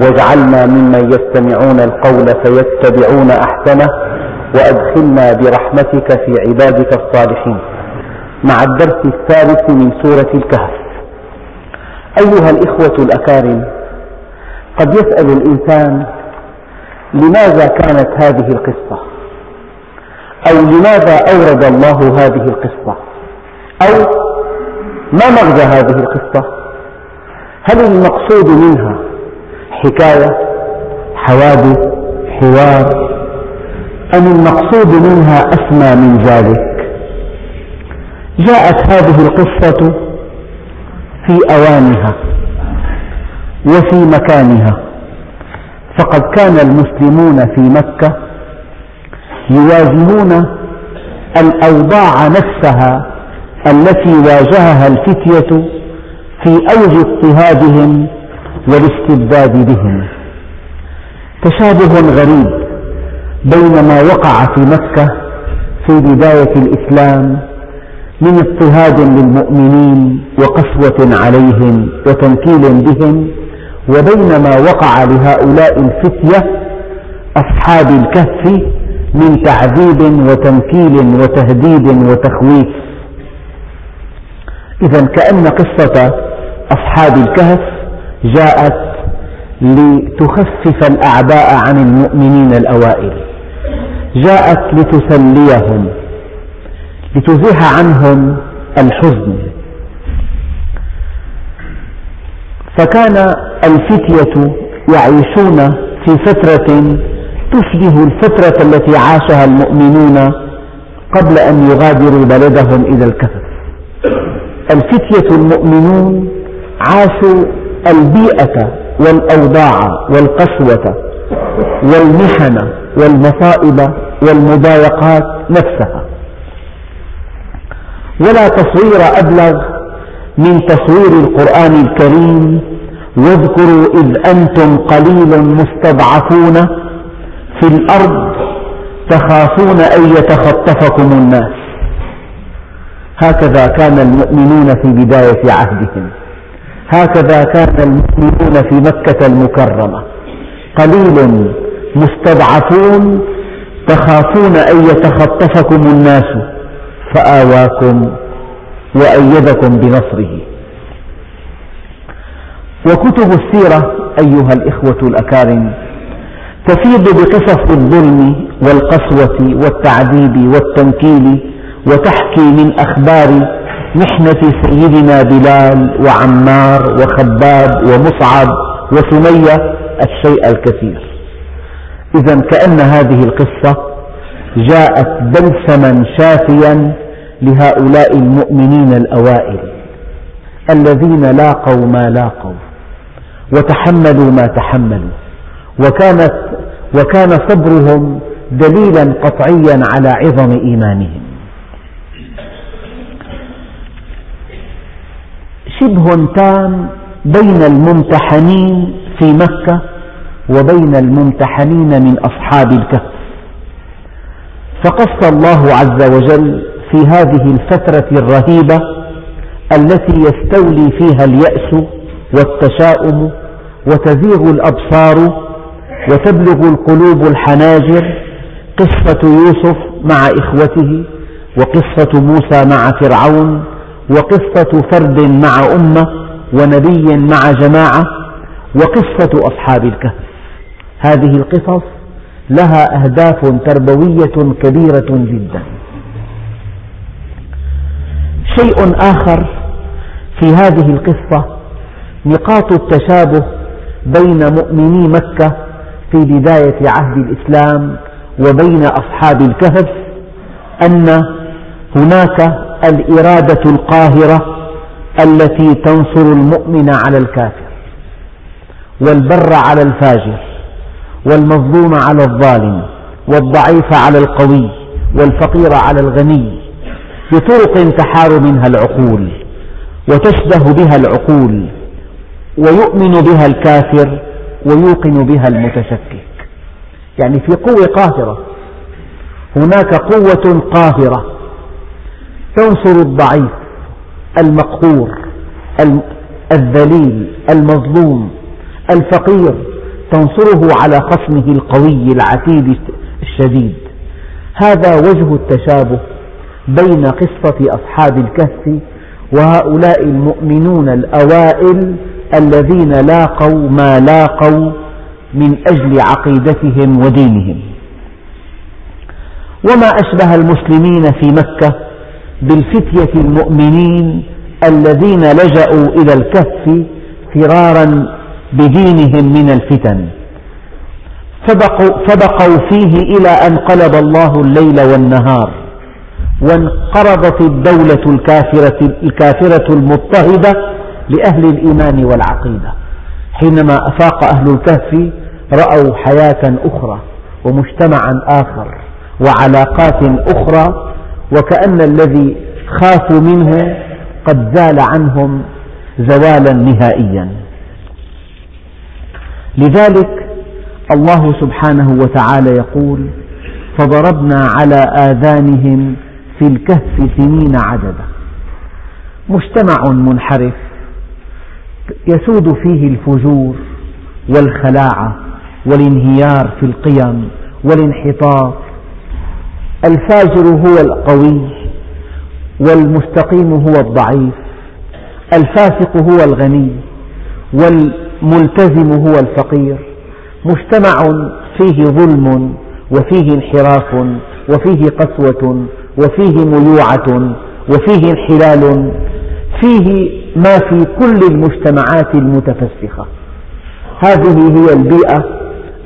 واجعلنا ممن يستمعون القول فيتبعون أحسنه وأدخلنا برحمتك في عبادك الصالحين. مع الدرس الثالث من سورة الكهف. أيها الإخوة الأكارم قد يسأل الإنسان لماذا كانت هذه القصة؟ أو لماذا أورد الله هذه القصة؟ أو ما مغزى هذه القصة؟ هل المقصود منها حكاية حوادث حوار. أم المقصود منها أسمى من ذلك؟ جاءت هذه القصة في أوانها وفي مكانها. فقد كان المسلمون في مكة يواجهون الأوضاع نفسها التي واجهها الفتية في أوج اضطهادهم والاستبداد بهم. تشابه غريب بين ما وقع في مكة في بداية الإسلام من اضطهاد للمؤمنين وقسوة عليهم وتنكيل بهم وبين ما وقع لهؤلاء الفتية أصحاب الكهف من تعذيب وتنكيل وتهديد وتخويف. إذا كأن قصة أصحاب الكهف جاءت لتخفف الأعباء عن المؤمنين الأوائل. جاءت لتسليهم لتزيح عنهم الحزن. فكان الفتية يعيشون في فترة تشبه الفترة التي عاشها المؤمنون قبل أن يغادروا بلدهم إلى الكهف الفتية المؤمنون عاشوا البيئة والأوضاع والقسوة والمحن والمصائب والمضايقات نفسها. ولا تصوير أبلغ من تصوير القرآن الكريم. واذكروا إذ أنتم قليل مستضعفون في الأرض تخافون أن يتخطفكم الناس. هكذا كان المؤمنون في بداية عهدهم. هكذا كان المؤمنون في مكة المكرمة. قليل مستضعفون تخافون أن يتخطفكم الناس فآواكم وأيدكم بنصره. وكتب السيرة أيها الإخوة الأكارم تفيض بقصص الظلم والقسوة والتعذيب والتنكيل وتحكي من أخبار محنة سيدنا بلال وعمار وخباب ومصعب وسمية الشيء الكثير. إذا كأن هذه القصة جاءت بلسما شافيا لهؤلاء المؤمنين الأوائل الذين لاقوا ما لاقوا وتحملوا ما تحملوا وكانت وكان صبرهم دليلا قطعيا على عظم إيمانهم. شبه تام بين الممتحنين في مكة وبين الممتحنين من أصحاب الكهف. فقص الله عز وجل في هذه الفترة الرهيبة التي يستولي فيها اليأس والتشاؤم وتزيغ الأبصار وتبلغ القلوب الحناجر قصة يوسف مع إخوته وقصة موسى مع فرعون وقصة فرد مع أمة ونبي مع جماعة وقصة أصحاب الكهف. هذه القصص لها أهداف تربوية كبيرة جدا. شيء آخر في هذه القصة نقاط التشابه بين مؤمني مكة في بداية عهد الإسلام وبين أصحاب الكهف أن هناك الإرادة القاهرة التي تنصر المؤمن على الكافر والبر على الفاجر والمظلوم على الظالم والضعيف على القوي والفقير على الغني بطرق تحار منها العقول وتشبه بها العقول ويؤمن بها الكافر ويوقن بها المتشكك. يعني في قوة قاهرة هناك قوة قاهرة تنصر الضعيف المقهور الذليل المظلوم الفقير تنصره على خصمه القوي العتيد الشديد. هذا وجه التشابه بين قصة أصحاب الكهف وهؤلاء المؤمنون الأوائل الذين لاقوا ما لاقوا من أجل عقيدتهم ودينهم. وما أشبه المسلمين في مكة بالفتية المؤمنين الذين لجأوا إلى الكهف فرارا بدينهم من الفتن. فبقوا, فبقوا فيه إلى أن قلب الله الليل والنهار وانقرضت الدولة الكافرة, الكافرة المضطهدة لأهل الإيمان والعقيدة. حينما أفاق أهل الكهف رأوا حياة أخرى ومجتمعا آخر وعلاقات أخرى وكأن الذي خافوا منه قد زال عنهم زوالا نهائيا. لذلك الله سبحانه وتعالى يقول فضربنا على آذانهم في الكهف سنين عددا. مجتمع منحرف يسود فيه الفجور والخلاعة والانهيار في القيم والانحطاط الفاجر هو القوي والمستقيم هو الضعيف الفاسق هو الغني والملتزم هو الفقير مجتمع فيه ظلم وفيه انحراف وفيه قسوة وفيه ميوعة وفيه انحلال فيه ما في كل المجتمعات المتفسخة هذه هي البيئة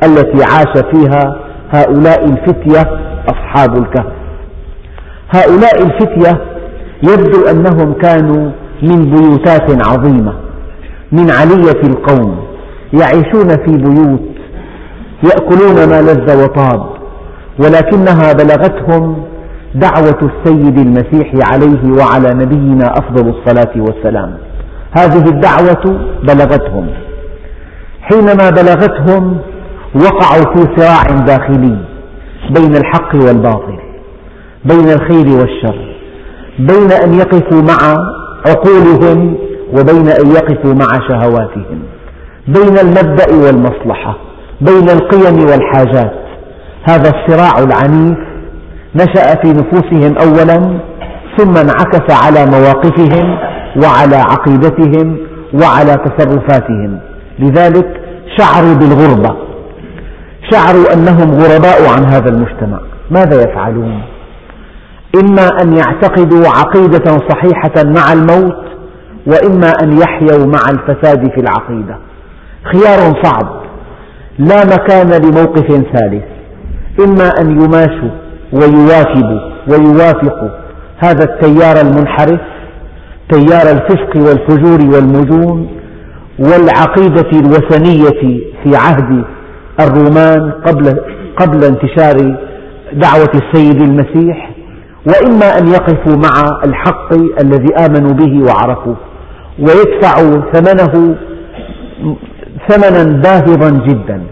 التي عاش فيها هؤلاء الفتية أصحاب الكهف. هؤلاء الفتية يبدو أنهم كانوا من بيوتات عظيمة من علية القوم يعيشون في بيوت يأكلون ما لذ وطاب ولكنها بلغتهم دعوة السيد المسيح عليه وعلى نبينا أفضل الصلاة والسلام. هذه الدعوة بلغتهم. حينما بلغتهم وقعوا في صراع داخلي. بين الحق والباطل بين الخير والشر بين أن يقفوا مع عقولهم وبين أن يقفوا مع شهواتهم بين المبدأ والمصلحة بين القيم والحاجات. هذا الصراع العنيف نشأ في نفوسهم أولا ثم انعكس على مواقفهم وعلى عقيدتهم وعلى تصرفاتهم. لذلك شعروا بالغربة. شعروا أنهم غرباء عن هذا المجتمع. ماذا يفعلون؟ إما أن يعتقدوا عقيدة صحيحة مع الموت وإما أن يحيوا مع الفساد في العقيدة. خيار صعب. لا مكان لموقف ثالث. إما أن يماشوا ويواكبوا ويوافقوا هذا التيار المنحرف تيار الفسق والفجور والمجون والعقيدة الوثنية في عهد الرومان قبل قبل انتشار دعوة السيد المسيح وإما أن يقفوا مع الحق الذي آمنوا به وعرفوه ويدفعوا ثمنه ثمنا باهظا جدا.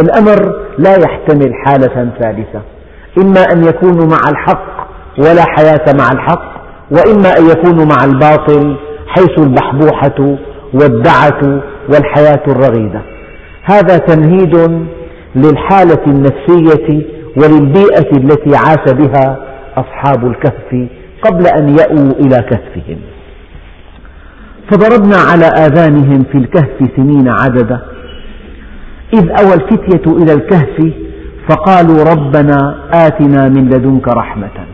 الأمر لا يحتمل حالة ثالثة إما أن يكونوا مع الحق ولا حياة مع الحق وإما أن يكونوا مع الباطل حيث البحبوحة والدعة والحياة الرغيدة. هذا تمهيد للحالة النفسية وللبيئة التي عاش بها أصحاب الكهف قبل أن يأووا إلى كهفهم. فضربنا على آذانهم في الكهف سنين عددا. إذ أوى الفتية إلى الكهف فقالوا ربنا آتنا من لدنك رحمة.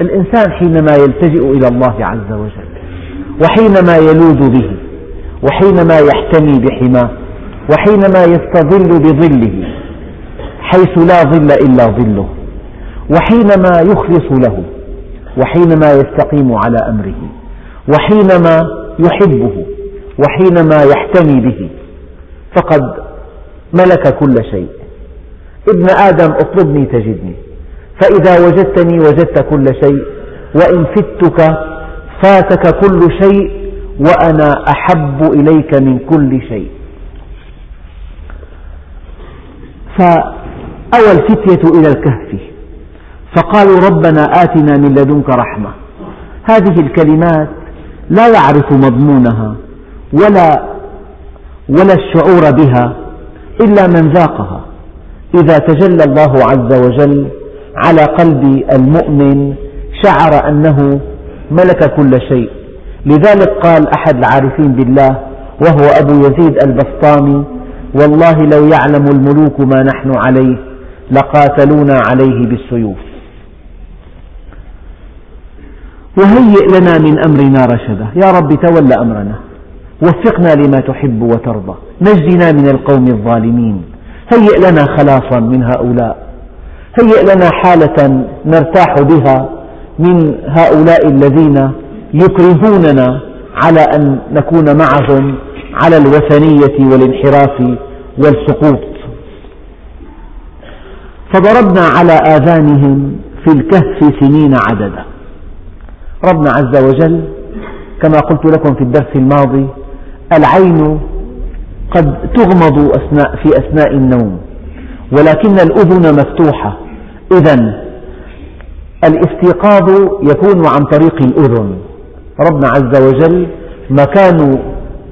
الإنسان حينما يلتجئ إلى الله عز وجل وحينما يلوذ به وحينما يحتمي بحماه وحينما يستظل بظله حيث لا ظل إلا ظله. وحينما يخلص له وحينما يستقيم على أمره. وحينما يحبه وحينما يحتمي به. فقد ملك كل شيء. ابن آدم اطلبني تجدني. فإذا وجدتني وجدت كل شيء. وإن فتك فاتك كل شيء. وأنا أحب إليك من كل شيء. فأوى الفتية إلى الكهف. فقالوا ربنا آتنا من لدنك رحمة. هذه الكلمات لا يعرف مضمونها ولا ولا الشعور بها إلا من ذاقها. إذا تجلى الله عز وجل على قلب المؤمن شعر أنه ملك كل شيء. لذلك قال أحد العارفين بالله وهو أبو يزيد البسطامي والله لو يعلم الملوك ما نحن عليه لقاتلونا عليه بالسيوف. وهيئ لنا من أمرنا رشدا. يا رب تول أمرنا. وفقنا لما تحب وترضى. نجنا من القوم الظالمين. هيئ لنا خلاصا من هؤلاء. هيئ لنا حالة نرتاح بها من هؤلاء الذين يكرهوننا على أن نكون معهم على الوثنية والانحراف والسقوط. فضربنا على آذانهم في الكهف سنين عددا. ربنا عز وجل كما قلت لكم في الدرس الماضي العين قد تغمض أثناء في أثناء النوم ولكن الأذن مفتوحة. إذا الاستيقاظ يكون عن طريق الأذن. ربنا عز وجل مكان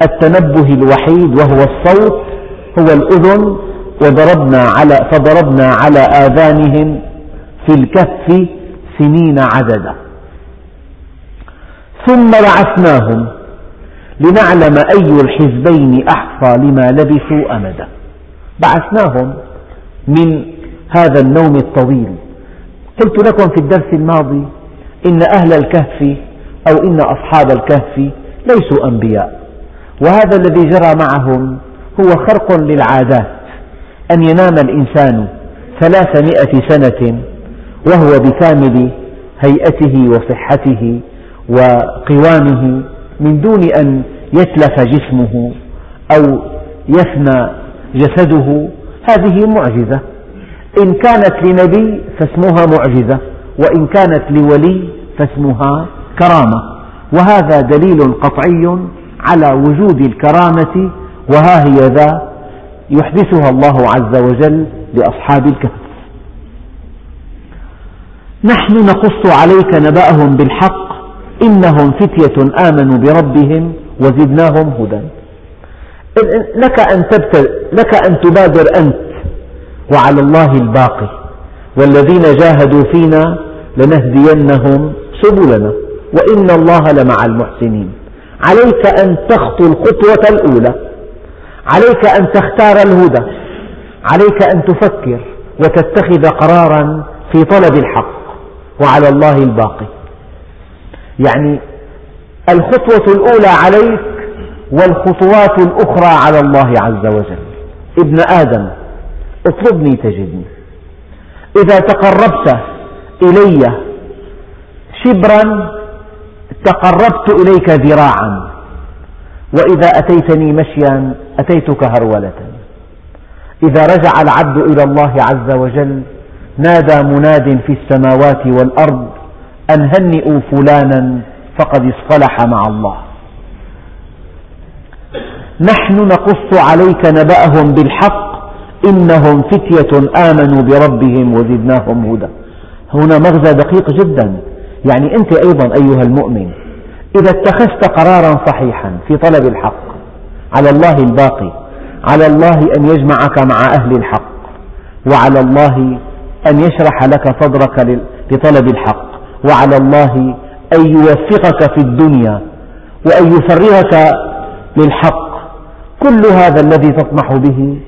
التنبه الوحيد وهو الصوت هو الأذن وضربنا على فضربنا على آذانهم في الكهف سنين عددا. ثم بعثناهم لنعلم أي الحزبين أحصى لما لبثوا أمدا. بعثناهم من هذا النوم الطويل. قلت لكم في الدرس الماضي إن أهل الكهف أو إن أصحاب الكهف ليسوا أنبياء. وهذا الذي جرى معهم هو خرق للعادات. أن ينام الإنسان ثلاثمئة سنة وهو بكامل هيئته وصحته وقوامه من دون أن يتلف جسمه أو يفنى جسده. هذه معجزة. إن كانت لنبي فاسمها معجزة وإن كانت لولي فاسمها كرامة. وهذا دليل قطعي على وجود الكرامة وها هي ذا يحدثها الله عز وجل لأصحاب الكهف. نحن نقص عليك نبأهم بالحق إنهم فتية آمنوا بربهم وزدناهم هدى. لك أن, لك أن تبادر أنت وعلى الله الباقي والذين جاهدوا فينا لنهدينهم سبلنا وإن الله لمع المحسنين. عليك أن تخطو الخطوة الأولى. عليك أن تختار الهدى عليك أن تفكر وتتخذ قرارا في طلب الحق وعلى الله الباقي. يعني الخطوة الأولى عليك والخطوات الأخرى على الله عز وجل. ابن آدم اطلبني تجدني. إذا تقربت إلي شبرا تقربت إليك ذراعا. وإذا أتيتني مشيا أتيتك هرولة. إذا رجع العبد إلى الله عز وجل نادى مناد في السماوات والأرض أن هنئوا فلانا فقد اصطلح مع الله. نحن نقص عليك نبأهم بالحق إنهم فتية آمنوا بربهم وزدناهم هدى. هنا مغزى دقيق جدا. يعني أنت أيضا أيها المؤمن إذا اتخذت قرارا صحيحا في طلب الحق على الله الباقي على الله أن يجمعك مع أهل الحق وعلى الله أن يشرح لك صدرك لطلب الحق وعلى الله أن يوفقك في الدنيا وأن يفرغك للحق. كل هذا الذي تطمح به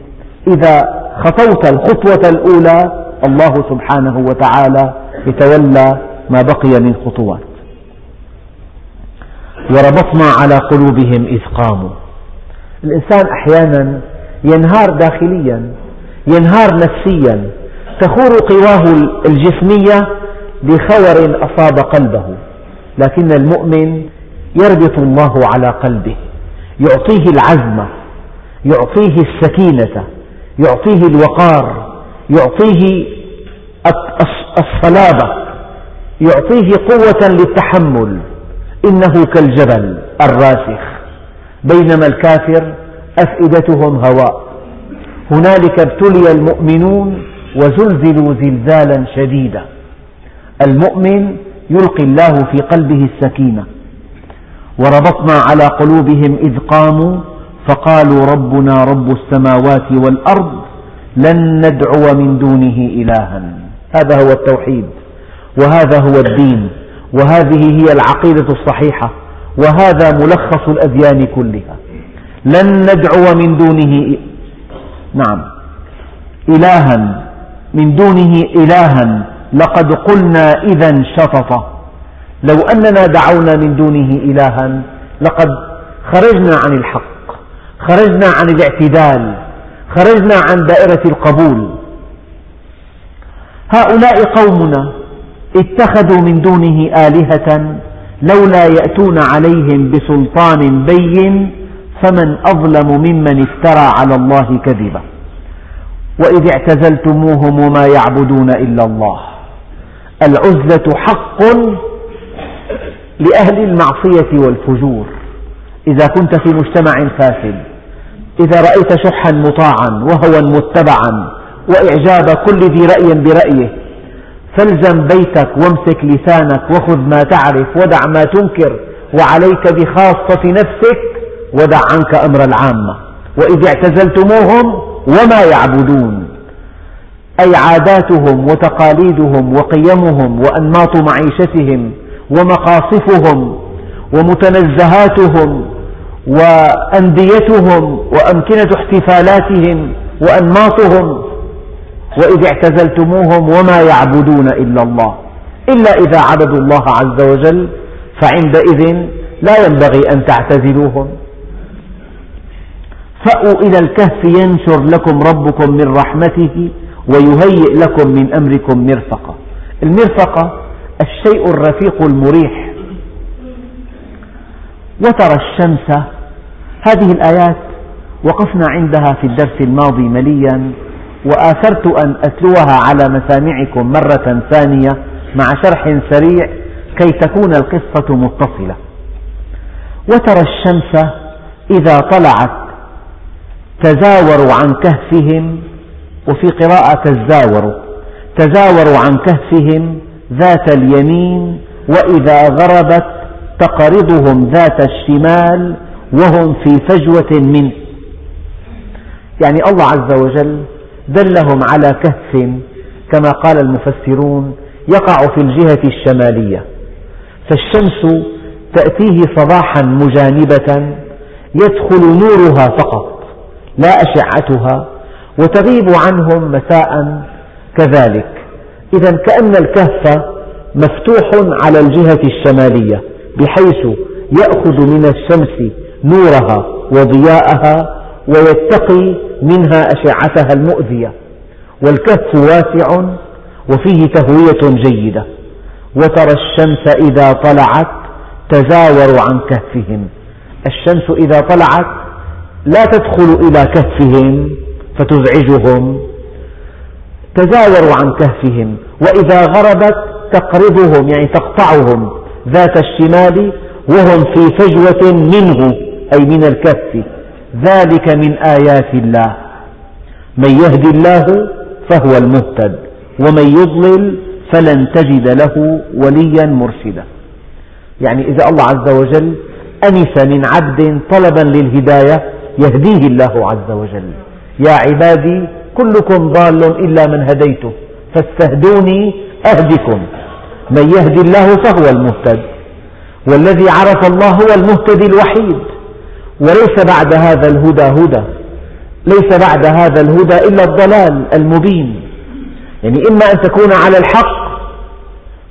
إذا خطوت الخطوة الأولى الله سبحانه وتعالى يتولى ما بقي من خطوات. وربطنا على قلوبهم إذ قاموا. الإنسان أحيانا ينهار داخليا ينهار نفسيا تخور قواه الجسمية بخور أصاب قلبه لكن المؤمن يربط الله على قلبه يعطيه العزم يعطيه السكينة يعطيه الوقار يعطيه الصلابة يعطيه قوة للتحمل. إنه كالجبل الراسخ بينما الكافر أفئدتهم هواء. هنالك ابتلي المؤمنون وزلزلوا زلزالا شديدا. المؤمن يلقي الله في قلبه السكينة. وربطنا على قلوبهم إذ قاموا فقالوا ربنا رب السماوات والأرض لن ندعو من دونه إلها. هذا هو التوحيد وهذا هو الدين. وهذه هي العقيدة الصحيحة وهذا ملخص الأديان كلها. لن ندعو من دونه نعم إلها من دونه إلها لقد قلنا إذا شططا لو أننا دعونا من دونه إلها لقد خرجنا عن الحق خرجنا عن الاعتدال خرجنا عن دائرة القبول. هؤلاء قومنا اتخذوا من دونه آلهة لولا يأتون عليهم بسلطان بين فمن أظلم ممن افترى على الله كذبا. وإذ اعتزلتموهم وما يعبدون إلا الله. العزلة حق لأهل المعصية والفجور. إذا كنت في مجتمع فاسد إذا رأيت شحا مطاعا وهوى متبعا وإعجاب كل ذي رأي برأيه فالزم بيتك وامسك لسانك وخذ ما تعرف ودع ما تنكر وعليك بخاصة نفسك ودع عنك أمر العامة. وإذ اعتزلتموهم وما يعبدون. أي عاداتهم وتقاليدهم وقيمهم وأنماط معيشتهم ومقاصفهم ومتنزهاتهم وأنديتهم وأمكنة احتفالاتهم وأنماطهم وإذ اعتزلتموهم وما يعبدون إلا الله إلا إذا عبدوا الله عز وجل فعندئذ لا ينبغي أن تعتزلوهم. فأووا إلى الكهف ينشر لكم ربكم من رحمته ويهيئ لكم من أمركم مرفقا المرفقة الشيء الرفيق المريح. وترى الشمس هذه الآيات وقفنا عندها في الدرس الماضي مليا. وآثرت أن أتلوها على مسامعكم مرة ثانية مع شرح سريع كي تكون القصة متصلة. وترى الشمس إذا طلعت تزاوروا عن كهفهم وفي قراءة تزاوروا تزاوروا عن كهفهم ذات اليمين وإذا غربت تقرضهم ذات الشمال وهم في فجوة منه. يعني الله عز وجل دلهم على كهف كما قال المفسرون يقع في الجهة الشمالية. فالشمس تأتيه صباحا مجانبة يدخل نورها فقط لا أشعتها وتغيب عنهم مساء كذلك. إذا كأن الكهف مفتوح على الجهة الشمالية بحيث يأخذ من الشمس نورها وضياءها ويتقي منها أشعتها المؤذية والكهف واسع وفيه تهوية جيدة وترى الشمس إذا طلعت تزاور عن كهفهم الشمس إذا طلعت لا تدخل إلى كهفهم فتزعجهم تزاوروا عن كهفهم وإذا غربت تقرضهم يعني تقطعهم ذات الشمال وهم في فجوة منه أي من الكهف ذلك من آيات الله. من يهد الله فهو المهتد ومن يضلل فلن تجد له وليا مرشدا. يعني إذا الله عز وجل أنس من عبد طلبا للهداية يهديه الله عز وجل. يا عبادي كلكم ضال إلا من هديته فاستهدوني أهدكم. من يهدي الله فهو المهتد والذي عرف الله هو المهتدي الوحيد. وليس بعد هذا الهدى هدى. ليس بعد هذا الهدى إلا الضلال المبين. يعني إما أن تكون على الحق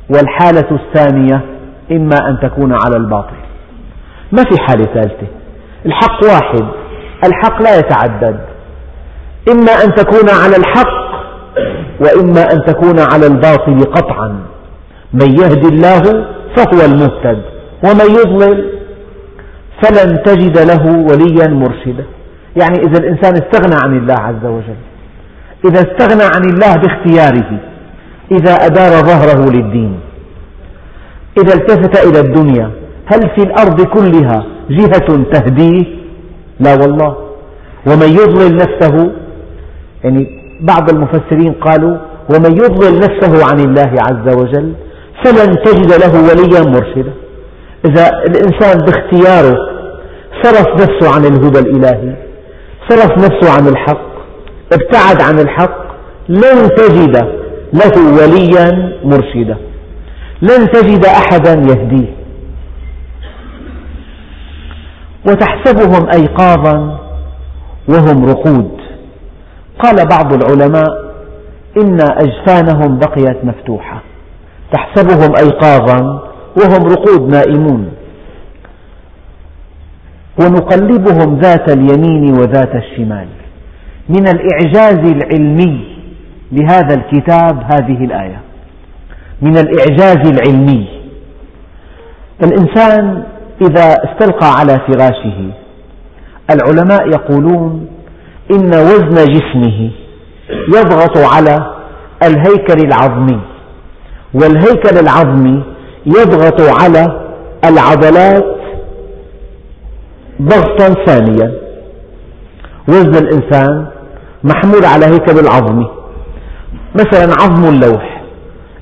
والحالة الثانية إما أن تكون على الباطل. ما في حالة ثالثة. الحق واحد الحق لا يتعدد. إما أن تكون على الحق وإما أن تكون على الباطل قطعا. من يهدي الله فهو المهتد ومن يضلل فلن تجد له وليا مرشدا. يعني إذا الإنسان استغنى عن الله عز وجل إذا استغنى عن الله باختياره إذا أدار ظهره للدين إذا التفت إلى الدنيا هل في الأرض كلها جهة تهديه؟ لا والله. ومن يضلل نفسه يعني بعض المفسرين قالوا ومن يضلل نفسه عن الله عز وجل فلن تجد له وليا مرشدا. إذا الإنسان باختياره صرف نفسه عن الهدى الإلهي صرف نفسه عن الحق ابتعد عن الحق لن تجد له وليا مرشدا لن تجد أحدا يهديه. وتحسبهم أيقاظا وهم رقود. قال بعض العلماء إن أجفانهم بقيت مفتوحة تحسبهم أيقاظا وهم رقود نائمون. ونقلبهم ذات اليمين وذات الشمال. من الإعجاز العلمي لهذا الكتاب هذه الآية. من الإعجاز العلمي. الإنسان إذا استلقى على فراشه العلماء يقولون إن وزن جسمه يضغط على الهيكل العظمي والهيكل العظمي يضغط على العضلات ضغطا ثانيا. وزن الإنسان محمول على هيكل العظمي مثلا عظم اللوح.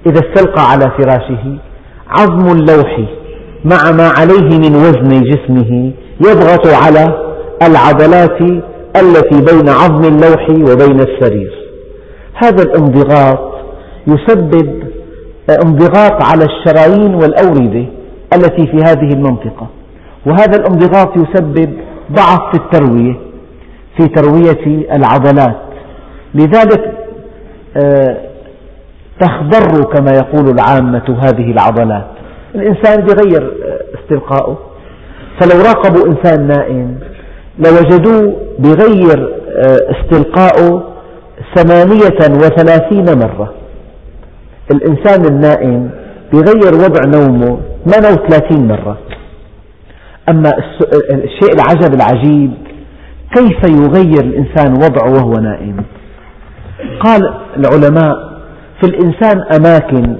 إذا استلقى على فراشه عظم اللوح مع ما عليه من وزن جسمه يضغط على العضلات التي بين عظم اللوح وبين السرير. هذا الانضغاط يسبب انضغاط على الشرايين والأوردة التي في هذه المنطقة. وهذا الانضغاط يسبب ضعف في التروية في تروية العضلات. لذلك آه، تخضر كما يقول العامة هذه العضلات. الإنسان يغير آه، استلقاؤه فلو راقبوا إنسان نائم لوجدوه بغير آه، استلقاؤه ثمانية وثلاثين مرة. الإنسان النائم بغير وضع نومه 38 مرة. أما الشيء العجب العجيب كيف يغير الإنسان وضعه وهو نائم؟ قال العلماء في الإنسان أماكن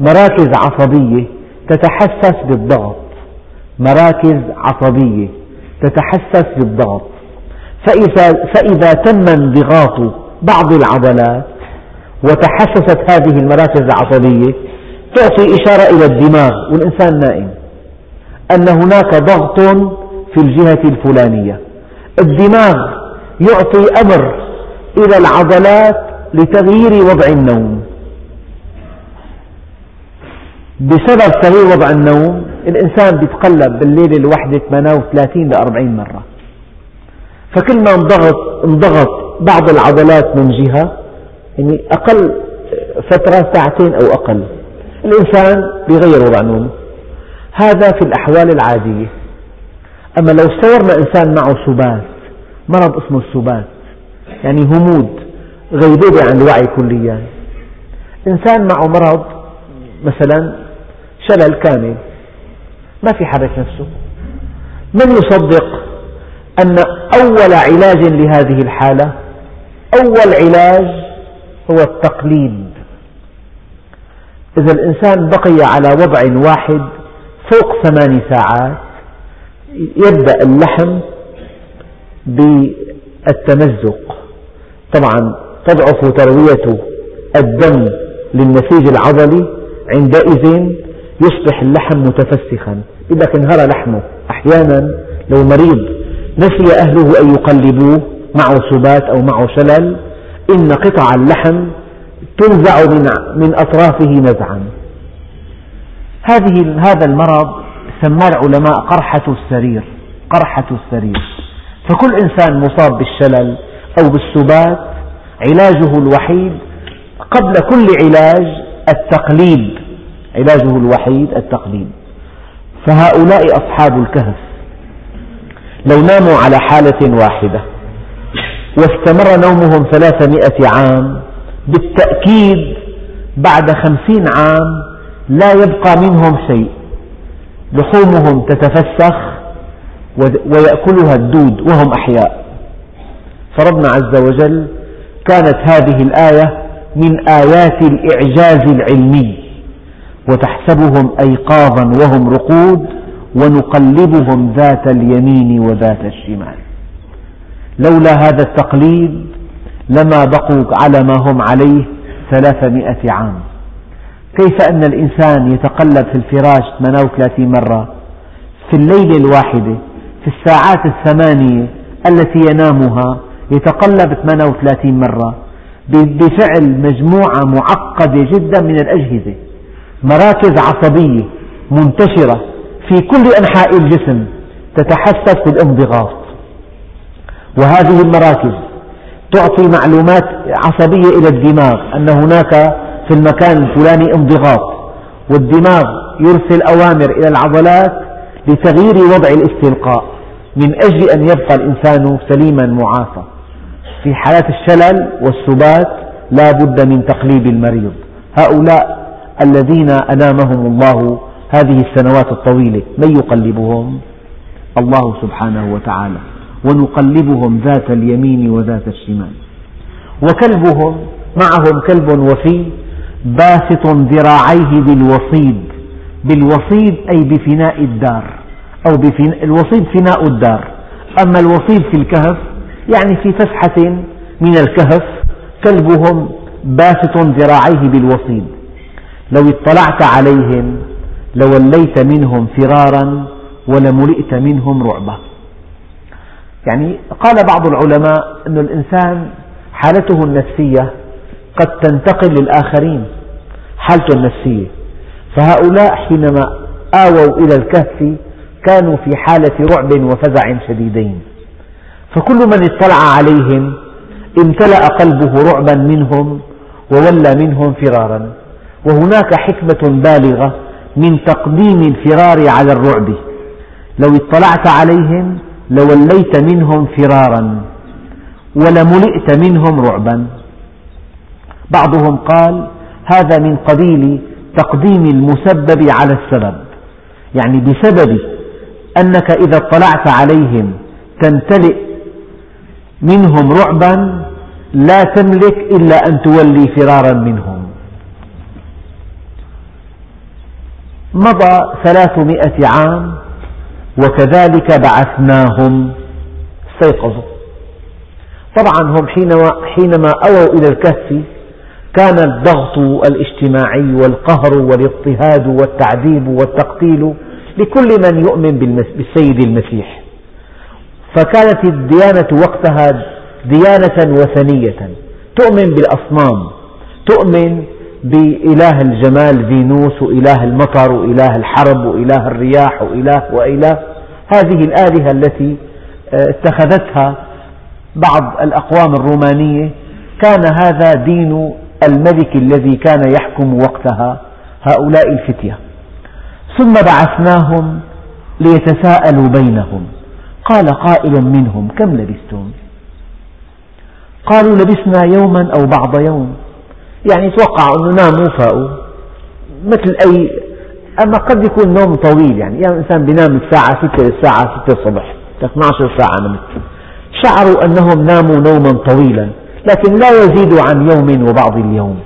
مراكز عصبية تتحسس بالضغط. مراكز عصبية تتحسس بالضغط. فإذا, فإذا تم انضغاط بعض العضلات وتحسست هذه المراكز العصبية تعطي إشارة إلى الدماغ والإنسان نائم. أن هناك ضغط في الجهة الفلانية. الدماغ يعطي أمر إلى العضلات لتغيير وضع النوم. بسبب تغيير وضع النوم الإنسان يتقلب بالليلة الواحدة 38 ل 40 مرة. فكل ما انضغط انضغط بعض العضلات من جهة يعني أقل فترة ساعتين أو أقل. الإنسان يغير وضع نومه. هذا في الأحوال العادية. أما لو استورنا إنسان معه سبات مرض اسمه السبات يعني همود غيبوبة عن الوعي كليا. إنسان معه مرض مثلا شلل كامل ما في حرك نفسه. من يصدق أن أول علاج لهذه الحالة أول علاج هو التقليد؟ إذا الإنسان بقي على وضع واحد فوق ثمان ساعات يبدأ اللحم بالتمزق. طبعا تضعف تروية الدم للنسيج العضلي عندئذ يصبح اللحم متفسخا. لك انهرى لحمه أحيانا لو مريض نسي أهله أن يقلبوه معه سبات أو معه شلل إن قطع اللحم تنزع من أطرافه نزعا. هذه هذا المرض سماه العلماء قرحة السرير قرحة السرير. فكل إنسان مصاب بالشلل أو بالسبات علاجه الوحيد قبل كل علاج التقليد علاجه الوحيد التقليد فهؤلاء أصحاب الكهف. لو ناموا على حالة واحدة واستمر نومهم ثلاثمائة عام بالتأكيد بعد خمسين عام لا يبقى منهم شيء. لحومهم تتفسخ ويأكلها الدود وهم أحياء. فربنا عز وجل كانت هذه الآية من آيات الإعجاز العلمي وتحسبهم أيقاظا وهم رقود ونقلبهم ذات اليمين وذات الشمال. لولا هذا التقليد لما بقوا على ما هم عليه ثلاثمائة عام. كيف أن الإنسان يتقلب في الفراش 38 مرة؟ في الليلة الواحدة في الساعات الثمانية التي ينامها يتقلب 38 مرة. بفعل مجموعة معقدة جدا من الأجهزة. مراكز عصبية منتشرة في كل أنحاء الجسم تتحسس بالانضغاط وهذه المراكز تعطي معلومات عصبية إلى الدماغ أن هناك في المكان الفلاني انضغاط والدماغ يرسل أوامر إلى العضلات لتغيير وضع الاستلقاء من أجل أن يبقى الإنسان سليما معافى. في حالات الشلل والسبات لا بد من تقليب المريض. هؤلاء الذين أنامهم الله هذه السنوات الطويلة من يقلبهم؟ الله سبحانه وتعالى. ونقلبهم ذات اليمين وذات الشمال. وكلبهم معهم كلب وفي باسط ذراعيه بالوصيد. بالوصيد أي بفناء الدار. أو بفناء الوصيد فناء الدار. أما الوصيد في الكهف يعني في فسحة من الكهف كلبهم باسط ذراعيه بالوصيد. لو اطلعت عليهم لوليت منهم فرارا ولملئت منهم رعبا. يعني قال بعض العلماء أن الإنسان حالته النفسية قد تنتقل للآخرين. حالته النفسية. فهؤلاء حينما آووا إلى الكهف كانوا في حالة رعب وفزع شديدين. فكل من اطلع عليهم امتلأ قلبه رعبا منهم وولى منهم فرارا. وهناك حكمة بالغة من تقديم الفرار على الرعب. لو اطلعت عليهم لوليت منهم فرارا ولملئت منهم رعبا. بعضهم قال هذا من قبيل تقديم المسبب على السبب. يعني بسبب أنك إذا اطلعت عليهم تمتلئ منهم رعبا لا تملك إلا أن تولي فرارا منهم. مضى ثلاثمائة عام وكذلك بعثناهم استيقظوا. طبعا هم حينما, حينما أووا إلى الكهف كان الضغط الاجتماعي والقهر والاضطهاد والتعذيب والتقتيل لكل من يؤمن بالسيد المسيح. فكانت الديانة وقتها ديانة وثنية. تؤمن بالأصنام تؤمن بإله الجمال فينوس وإله المطر وإله الحرب وإله الرياح وإله وإله هذه الآلهة التي آه، اتخذتها بعض الأقوام الرومانية. كان هذا دين الملك الذي كان يحكم وقتها هؤلاء الفتية. ثم بعثناهم ليتساءلوا بينهم. قال قائل منهم كم لبثتم قالوا لبثنا يوما أو بعض يوم. يعني توقعوا أنه ناموا فاقوا مثل أي أما قد يكون نوم طويل يعني يعني الإنسان بينام الساعة 6 للساعة 6 الصبح 12 ساعة نمت شعروا أنهم ناموا نوما طويلا. لكن لا يزيد عن يوم وبعض اليوم.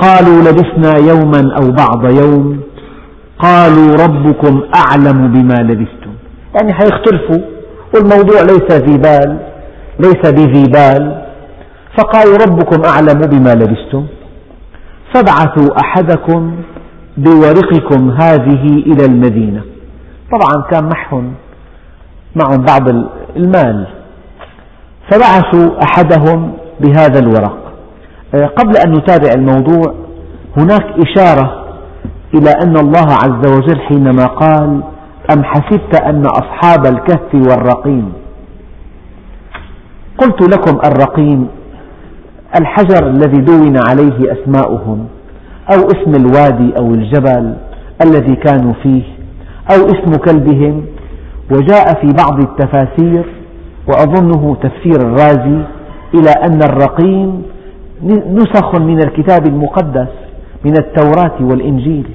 قالوا لبثنا يوما أو بعض يوم. قالوا ربكم أعلم بما لبثتم. يعني حيختلفوا. والموضوع ليس ذي بال ليس بذي بال. فقالوا ربكم أعلم بما لبستم فابعثوا أحدكم بورقكم هذه إلى المدينة. طبعا كان معهم معهم بعض المال. فبعثوا أحدهم بهذا الورق. آه، قبل أن نتابع الموضوع هناك إشارة إلى أن الله عز وجل حينما قال أم حسبت أن أصحاب الكهف والرقيم؟ قلت لكم الرقيم الحجر الذي دون عليه أسماؤهم أو اسم الوادي أو الجبل الذي كانوا فيه أو اسم كلبهم وجاء في بعض التفاسير وأظنه تفسير الرازي إلى أن الرقيم نسخ من الكتاب المقدس من التوراة والإنجيل.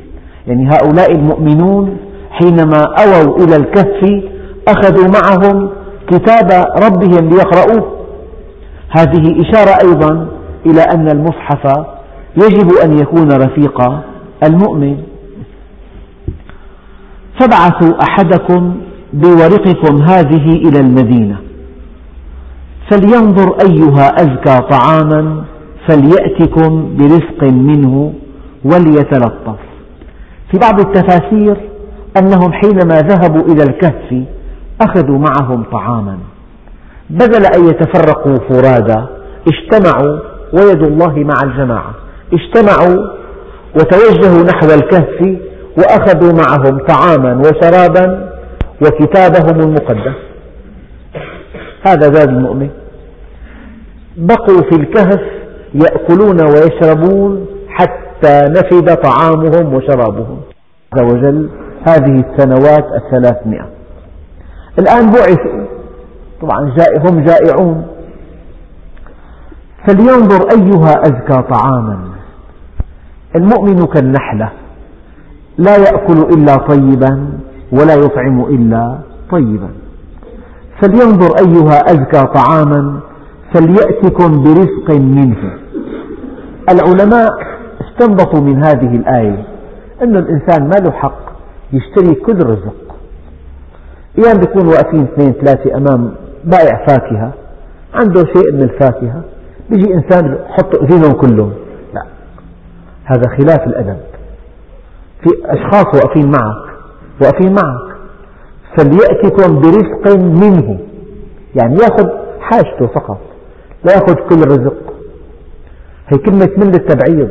يعني هؤلاء المؤمنون حينما أووا إلى الكهف أخذوا معهم كتاب ربهم ليقرؤوه. هذه إشارة أيضا إلى أن المصحف يجب أن يكون رفيق المؤمن. فابعثوا أحدكم بورقكم هذه إلى المدينة. فلينظر أيها أزكى طعاما فليأتكم برزق منه وليتلطف. في بعض التفاسير أنهم حينما ذهبوا إلى الكهف أخذوا معهم طعاما. بدل أن يتفرقوا فرادى اجتمعوا ويد الله مع الجماعة. اجتمعوا وتوجهوا نحو الكهف وأخذوا معهم طعاما وشرابا وكتابهم المقدس. هذا زاد المؤمن. بقوا في الكهف يأكلون ويشربون حتى نفد طعامهم وشرابهم. عز وجل هذه السنوات الثلاثمائة. الآن بعثوا. طبعا هم جائعون. فلينظر أيها أزكى طعاما. المؤمن كالنحلة. لا يأكل إلا طيبا ولا يطعم إلا طيبا. فلينظر أيها أزكى طعاما فليأتكم برزق منه. العلماء استنبطوا من هذه الآية أن الإنسان ما له حق يشتري كل رزق. أيام بيكون واقفين اثنين ثلاثة أمام بائع فاكهة عنده شيء من الفاكهة بيجي إنسان يحط إذنهم كلهم. لا هذا خلاف الأدب. في أشخاص واقفين معك واقفين معك. فليأتكم برزق منه. يعني يأخذ حاجته فقط لا يأخذ كل الرزق. هي كلمة من للتبعيض.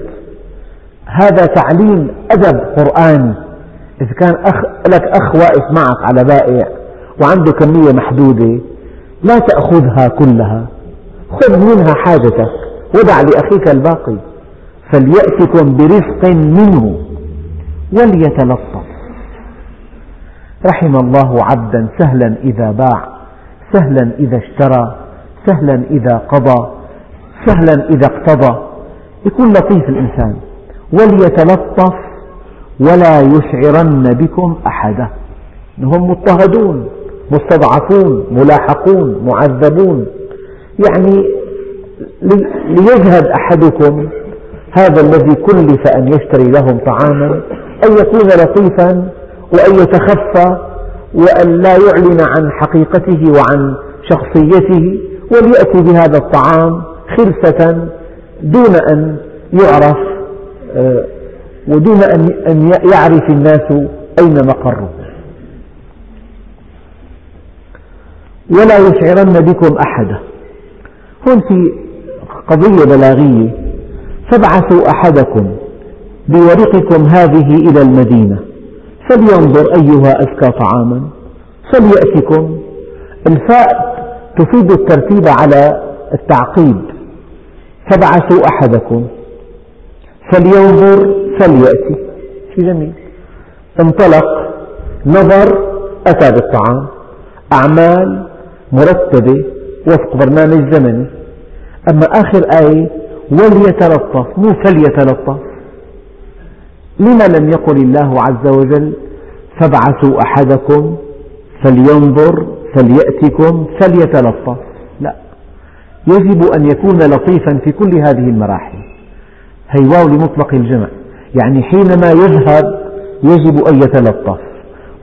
هذا تعليم أدب قرآني إذا كان أخ لك أخ واقف معك على بائع وعنده كمية محدودة لا تأخذها كلها. خذ منها حاجتك. ودع لأخيك الباقي. فليأتكم برزق منه. وليتلطف. رحم الله عبدا سهلا إذا باع سهلا إذا اشترى سهلا إذا قضى سهلا إذا اقتضى. يكون لطيف الإنسان. وليتلطف ولا يشعرن بكم أحدا. هم مضطهدون مستضعفون ملاحقون معذبون. يعني ليجهد أحدكم هذا الذي كلف أن يشتري لهم طعاما أن يكون لطيفا وأن يتخفى وأن لا يعلن عن حقيقته وعن شخصيته وليأتي بهذا الطعام خلفة دون أن يعرف آه، ودون أن يعرف الناس أين مقره. ولا يشعرن بكم أحدا. هون في قضية بلاغية فابعثوا أحدكم بورقكم هذه إلى المدينة فلينظر أيها أزكى طعاما. فليأتكم. الفاء تفيد الترتيب على التعقيب. فابعثوا أحدكم. فلينظر فليأتي. شيء جميل. انطلق. نظر. أتى بالطعام. أعمال مرتبة. وفق برنامج زمني. أما آخر آية. وليتلطف. مو فليتلطف. لما لم يقل الله عز وجل فابعثوا أحدكم فلينظر فليأتكم فليتلطف. لا. يجب أن يكون لطيفا في كل هذه المراحل. هي واو لمطلق الجمع. يعني حينما يذهب يجب أن يتلطف.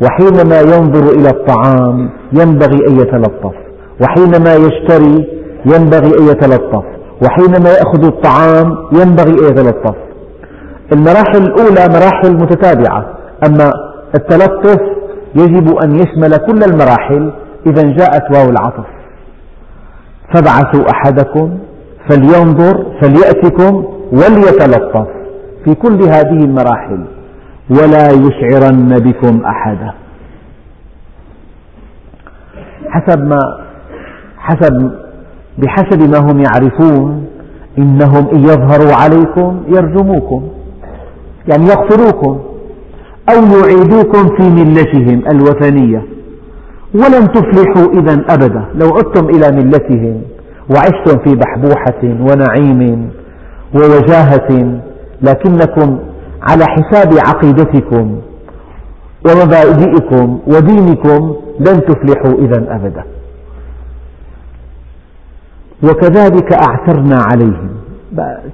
وحينما ينظر إلى الطعام ينبغي أن يتلطف. وحينما يشتري ينبغي أن يتلطف. وحينما يأخذ الطعام ينبغي أن يتلطف. المراحل الأولى مراحل متتابعة. أما التلطف يجب أن يشمل كل المراحل إذا جاءت واو العطف. فابعثوا أحدكم فلينظر فليأتكم وليتلطف في كل هذه المراحل. ولا يشعرن بكم أحدا. حسب ما حسب بحسب ما هم يعرفون إنهم إن يظهروا عليكم يرجموكم. يعني يقتلوكم أو يعيدوكم في ملتهم الوثنية. ولن تفلحوا إذا أبدا. لو عدتم إلى ملتهم وعشتم في بحبوحة ونعيم ووجاهة لكنكم على حساب عقيدتكم ومبادئكم ودينكم لن تفلحوا إذا أبدا. وكذلك أعثرنا عليهم.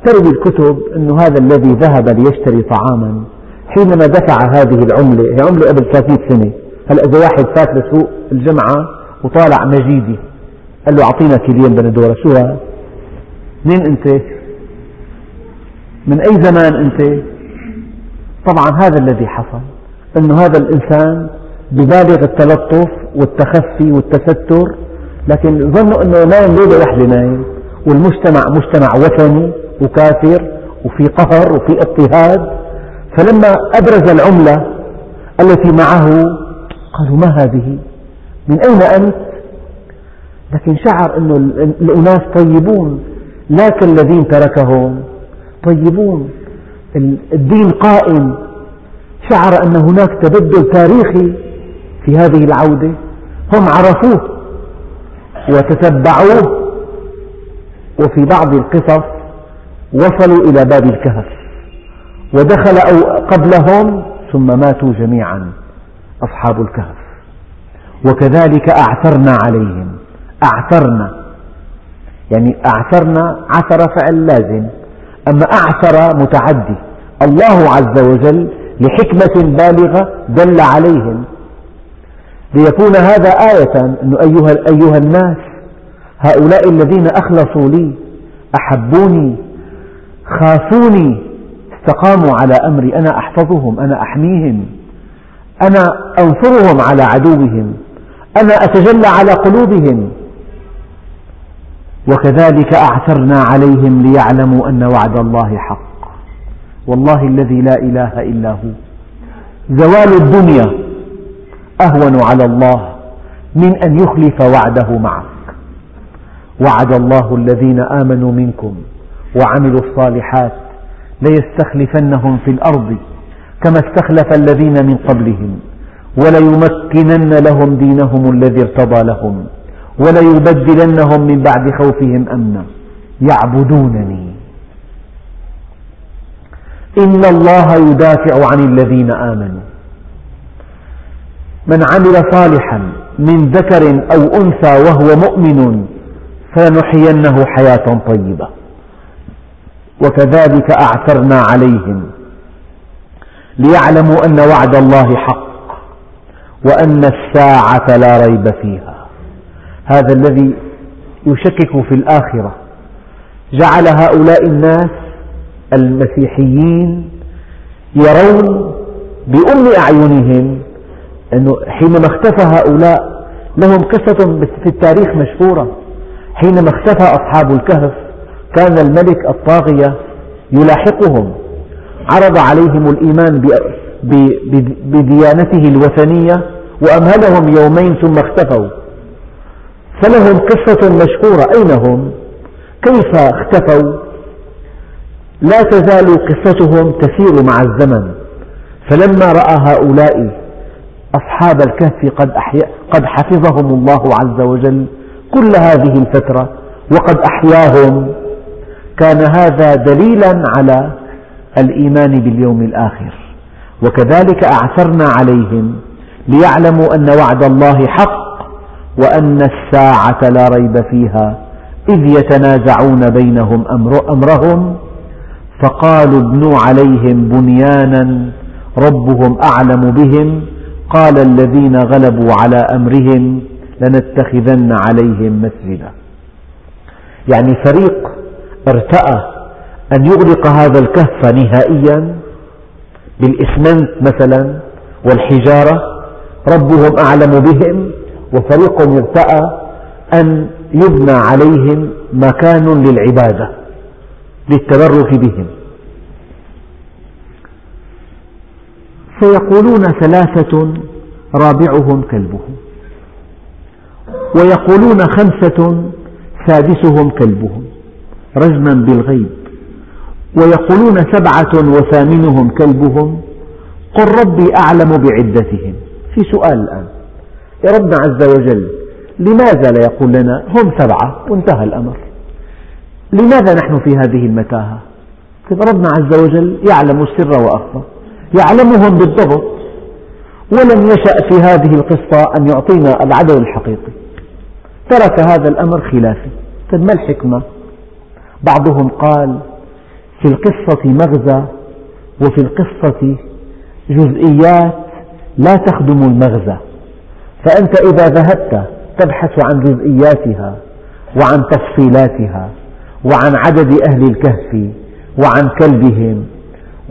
تروي الكتب أن هذا الذي ذهب ليشتري طعاما حينما دفع هذه العملة هي عملة قبل 30 سنة هلأ إذا واحد فات لسوق الجمعة وطالع مجيدي قال له أعطينا كيلين بندورة شو هذا؟ مين أنت؟ من أي زمان أنت؟ طبعا هذا الذي حصل أن هذا الإنسان ببالغ التلطف والتخفي والتستر لكن ظنوا أنه نايم ليلة واحدة نايم والمجتمع مجتمع وثني وكافر وفي قهر وفي اضطهاد. فلما أبرز العملة التي معه قالوا ما هذه؟ من أين أنت؟ لكن شعر أن الأناس طيبون لا كالذين تركهم. طيبون. الدين قائم. شعر أن هناك تبدل تاريخي في هذه العودة. هم عرفوه وتتبعوه. وفي بعض القصص وصلوا إلى باب الكهف ودخل قبلهم ثم ماتوا جميعا أصحاب الكهف. وكذلك أعثرنا عليهم. أعثرنا. يعني أعثرنا عثر فعل لازم. أما أعثر متعدي. الله عز وجل لحكمة بالغة دل عليهم. ليكون هذا آية أنه أيها, أيها الناس هؤلاء الذين أخلصوا لي أحبوني خافوني استقاموا على أمري أنا أحفظهم أنا أحميهم أنا أنصرهم على عدوهم أنا أتجلى على قلوبهم. وكذلك أعثرنا عليهم ليعلموا أن وعد الله حق. والله الذي لا إله إلا هو. زوال الدنيا أهون على الله من أن يخلف وعده معك وعد الله الذين آمنوا منكم وعملوا الصالحات ليستخلفنهم في الأرض كما استخلف الذين من قبلهم وليمكنن لهم دينهم الذي ارتضى لهم وليبدلنهم من بعد خوفهم أمنا. يعبدونني. إن الله يدافع عن الذين آمنوا. من عمل صالحا من ذكر أو أنثى وهو مؤمن فلنحيينه حياة طيبة. وكذلك أعثرنا عليهم ليعلموا أن وعد الله حق وأن الساعة لا ريب فيها. هذا الذي يشكك في الآخرة. جعل هؤلاء الناس المسيحيين يرون بأم أعينهم أنه حينما اختفى هؤلاء لهم قصة في التاريخ مشهورة. حينما اختفى أصحاب الكهف كان الملك الطاغية يلاحقهم عرض عليهم الإيمان بديانته الوثنية وأمهلهم يومين ثم اختفوا فلهم قصة مشهورة أين هم؟ كيف اختفوا؟ لا تزال قصتهم تسير مع الزمن فلما رأى هؤلاء أصحاب الكهف قد, قد حفظهم الله عز وجل كل هذه الفترة وقد أحياهم. كان هذا دليلا على الإيمان باليوم الآخر. وكذلك أعثرنا عليهم ليعلموا أن وعد الله حق وأن الساعة لا ريب فيها إذ يتنازعون بينهم أمرهم. فقالوا ابنوا عليهم بنيانا ربهم أعلم بهم. قال الذين غلبوا على أمرهم لنتخذن عليهم مسجدا. يعني فريق ارتأى أن يغلق هذا الكهف نهائيا بالإسمنت مثلا والحجارة ربهم أعلم بهم وفريق ارتأى أن يبنى عليهم مكان للعبادة للتبرك بهم. فيقولون ثلاثة رابعهم كلبهم. ويقولون خمسة سادسهم كلبهم رجما بالغيب. ويقولون سبعة وثامنهم كلبهم قل ربي أعلم بعدتهم. في سؤال الآن يا ربنا عز وجل لماذا لا يقول لنا هم سبعة؟ وانتهى الأمر. لماذا نحن في هذه المتاهة؟ ربنا عز وجل يعلم السر وأخفى يعلمهم بالضبط ولم يشأ في هذه القصة أن يعطينا العدد الحقيقي. ترك هذا الأمر خلافي طيب ما الحكمة؟ بعضهم قال في القصة مغزى وفي القصة جزئيات لا تخدم المغزى. فأنت إذا ذهبت تبحث عن جزئياتها وعن تفصيلاتها وعن عدد أهل الكهف وعن كلبهم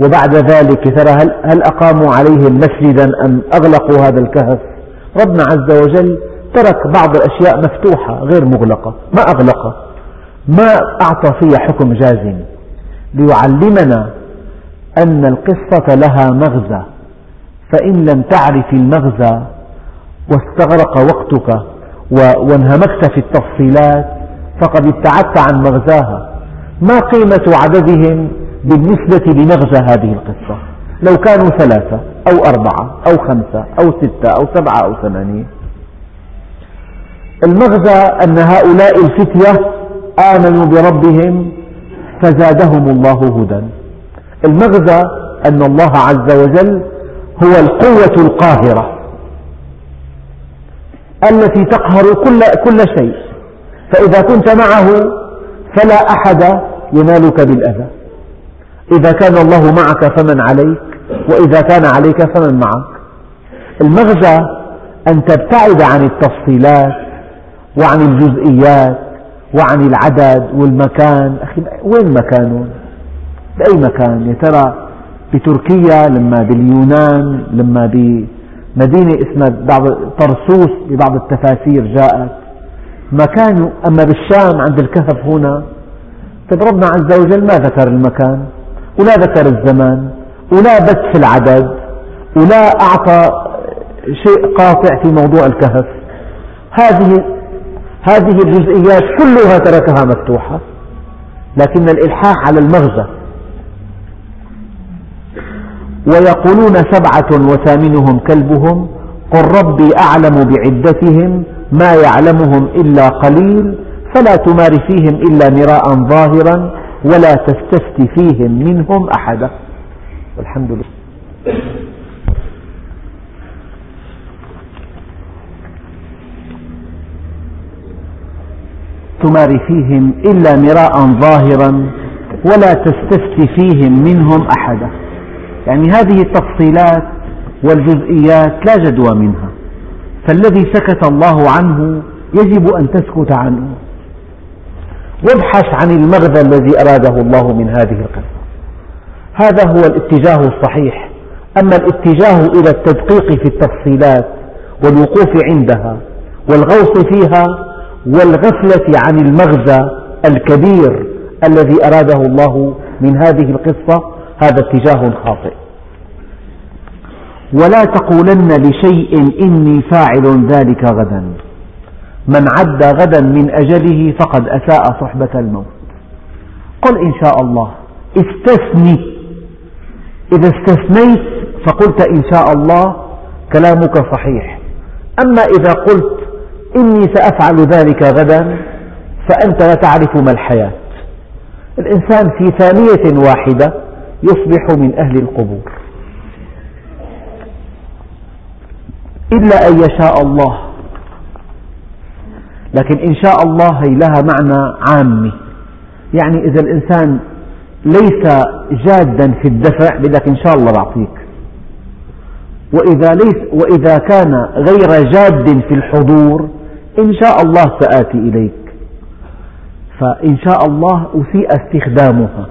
وبعد ذلك ترى هل, هل أقاموا عليهم مسجدا أم أغلقوا هذا الكهف؟ ربنا عز وجل ترك بعض الأشياء مفتوحة غير مغلقة ما أغلقها. ما أعطى فيها حكم جازم ليعلمنا أن القصة لها مغزى. فإن لم تعرف المغزى واستغرق وقتك وانهمكت في التفصيلات فقد ابتعدت عن مغزاها. ما قيمة عددهم بالنسبة لمغزى هذه القصة؟ لو كانوا ثلاثة أو أربعة أو خمسة أو ستة أو سبعة أو ثمانية المغزى أن هؤلاء الفتية آمنوا بربهم فزادهم الله هدى. المغزى أن الله عز وجل هو القوة القاهرة التي تقهر كل, كل شيء. فإذا كنت معه فلا أحد ينالك بالأذى. إذا كان الله معك فمن عليك وإذا كان عليك فمن معك. المغزى أن تبتعد عن التفصيلات وعن الجزئيات وعن العدد والمكان. أخي وين مكانهم بأي مكان؟ يا ترى بتركيا لما باليونان لما بمدينة اسمها بعض طرسوس ببعض التفاسير جاءت. مكان أما بالشام عند الكهف هنا طيب ربنا عز وجل ما ذكر المكان ولا ذكر الزمان ولا بث في العدد ولا أعطى شيء قاطع في موضوع الكهف. هذه هذه الجزئيات كلها تركها مفتوحة لكن الإلحاح على المغزى. ويقولون سبعة وثامنهم كلبهم قل ربي أعلم بعدتهم ما يعلمهم إلا قليل فلا تمار فيهم إلا مراء ظاهرا ولا تستفت فيهم منهم أحدا. الحمد لله. تمار فيهم إلا مراء ظاهرا ولا تستفت فيهم منهم أحدا. يعني هذه التفصيلات والجزئيات لا جدوى منها. فالذي سكت الله عنه يجب أن تسكت عنه. وابحث عن المغزى الذي أراده الله من هذه القصة. هذا هو الاتجاه الصحيح. أما الاتجاه إلى التدقيق في التفصيلات والوقوف عندها والغوص فيها والغفلة عن المغزى الكبير الذي أراده الله من هذه القصة هذا اتجاه خاطئ. ولا تقولن لشيء إني فاعل ذلك غدا. من عد غدا من أجله فقد أساء صحبة الموت. قل إن شاء الله استثني. إذا استثنيت فقلت إن شاء الله كلامك صحيح. أما إذا قلت إني سأفعل ذلك غدا فأنت لا تعرف ما الحياة. الإنسان في ثانية واحدة يصبح من أهل القبور. إلا أن يشاء الله. لكن إن شاء الله هي لها معنى عامي. يعني إذا الإنسان ليس جادا في الدفع بدك إن شاء الله بعطيك. وإذا, ليس وإذا كان غير جاد في الحضور إن شاء الله سآتي إليك. فإن شاء الله أسيء استخدامها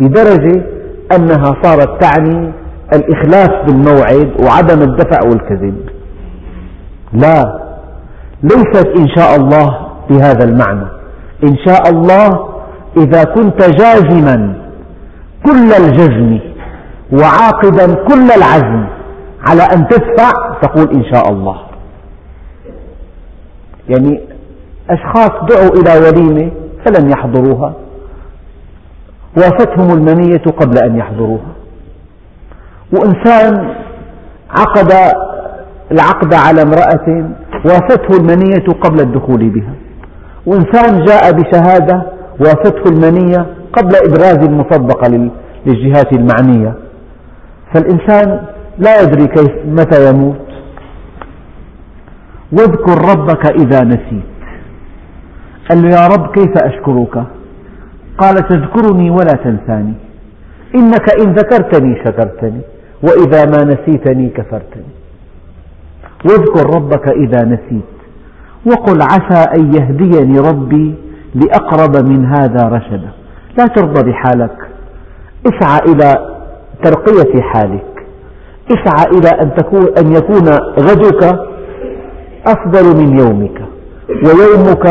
لدرجة أنها صارت تعني الإخلاف بالموعد وعدم الدفع والكذب. لا ليست إن شاء الله بهذا المعنى. إن شاء الله إذا كنت جازما كل الجزم وعاقدا كل العزم على أن تدفع تقول إن شاء الله. يعني أشخاص دعوا إلى وليمة فلم يحضروها وافتهم المنية قبل أن يحضروها. وإنسان عقد العقد على امرأة وافته المنية قبل الدخول بها. وإنسان جاء بشهادة وافته المنية قبل إبراز المصدقة للجهات المعنية. فالإنسان لا يدري كيف متى يموت. واذكر ربك إذا نسيت. قال له يا رب كيف أشكرك؟ قال تذكرني ولا تنساني. إنك إن ذكرتني شكرتني وإذا ما نسيتني كفرتني. واذكر ربك إذا نسيت وقل عسى أن يهديني ربي لأقرب من هذا رشدا. لا ترضى بحالك. اسعى إلى ترقية حالك. اسعى إلى أن, تكون أن يكون غدك أفضل من يومك ويومك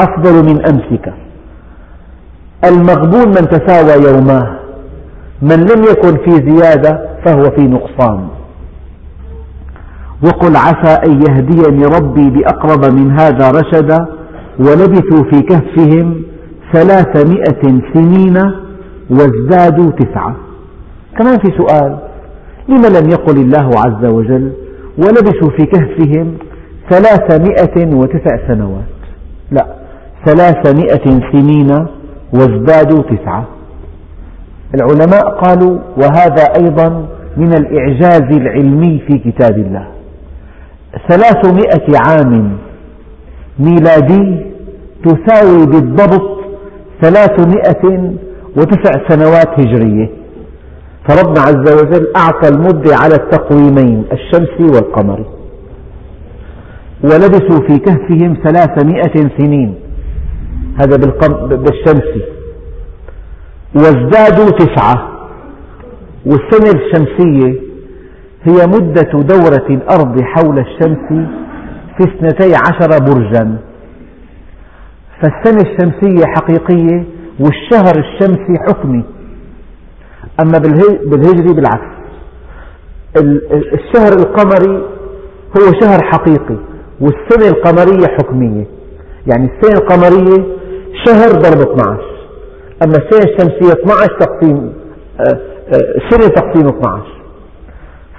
أفضل من أمسك. المغبون من تساوى يوماه من لم يكن في زيادة فهو في نقصان. وقل عسى أن يهديني ربي بأقرب من هذا رشدا ولبثوا في كهفهم ثلاثمائة سنين وازدادوا تسعة. كمان في سؤال. لم لم يقل الله عز وجل؟ ولبثوا في كهفهم ثلاثمائة وتسع سنوات. لا ثلاثمائة سنين وازدادوا تسعة. العلماء قالوا وهذا أيضا من الإعجاز العلمي في كتاب الله. ثلاثمائة عام ميلادي تساوي بالضبط ثلاثمائة وتسع سنوات هجرية. فربنا عز وجل أعطى المدة على التقويمين الشمسي والقمري ولبثوا في كهفهم ثلاثمائة سنين. هذا بالشمسي وازدادوا تسعة. والسنة الشمسية هي مدة دورة الأرض حول الشمس في اثنتي عشر برجا. فالسنة الشمسية حقيقية والشهر الشمسي حكمي. أما بالهجري بالعكس. الشهر القمري هو شهر حقيقي. والسنة القمرية حكمية. يعني السنة القمرية شهر ضرب 12 أما السنة الشمسية 12 تقسيم آه، آه، سنة تقسيم 12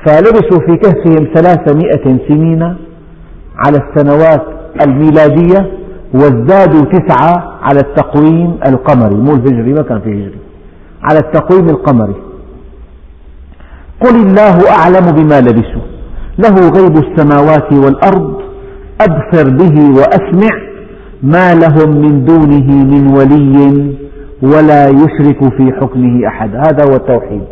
فلبثوا في كهفهم ثلاثمائة سنين على السنوات الميلادية وازدادوا تسعة على التقويم القمري. مو الهجري ما كان في هجري. على التقويم القمري. قل الله أعلم بما لبثوا له غيب السماوات والأرض أبصر به وأسمع ما لهم من دونه من ولي ولا يشرك في حكمه أحد. هذا هو التوحيد.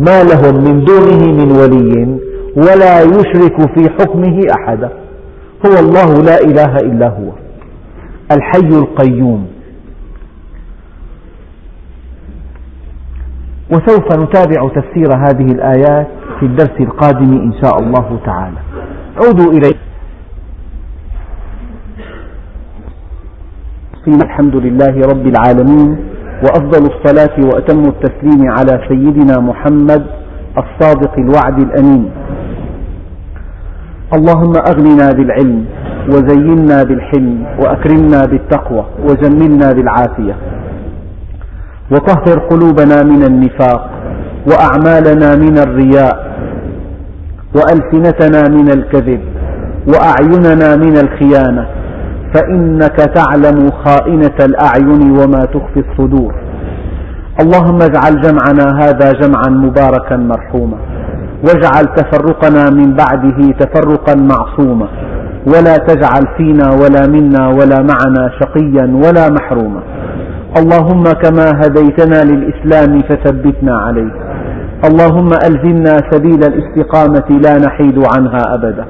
ما لهم من دونه من ولي ولا يشرك في حكمه أحدا هو الله لا إله إلا هو. الحي القيوم. وسوف نتابع تفسير هذه الآيات في الدرس القادم إن شاء الله تعالى. عودوا إليه. الحمد لله رب العالمين وأفضل الصلاة وأتم التسليم على سيدنا محمد الصادق الوعد الأمين. اللهم أغننا بالعلم وزينا بالحلم وأكرمنا بالتقوى وجملنا بالعافية. وطهر قلوبنا من النفاق وأعمالنا من الرياء وألسنتنا من الكذب وأعيننا من الخيانة. فإنك تعلم خائنة الأعين وما تخفي الصدور. اللهم اجعل جمعنا هذا جمعا مباركا مرحوما. واجعل تفرقنا من بعده تفرقا معصوما. ولا تجعل فينا ولا منا ولا معنا شقيا ولا محروما. اللهم كما هديتنا للإسلام فثبتنا عليه. اللهم ألزمنا سبيل الاستقامة لا نحيد عنها أبدا.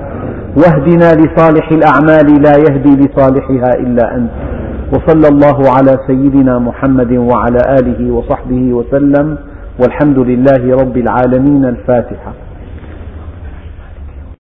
واهدنا لصالح الأعمال لا يهدي لصالحها إلا أنت. وصلى الله على سيدنا محمد وعلى آله وصحبه وسلم والحمد لله رب العالمين. الفاتحة.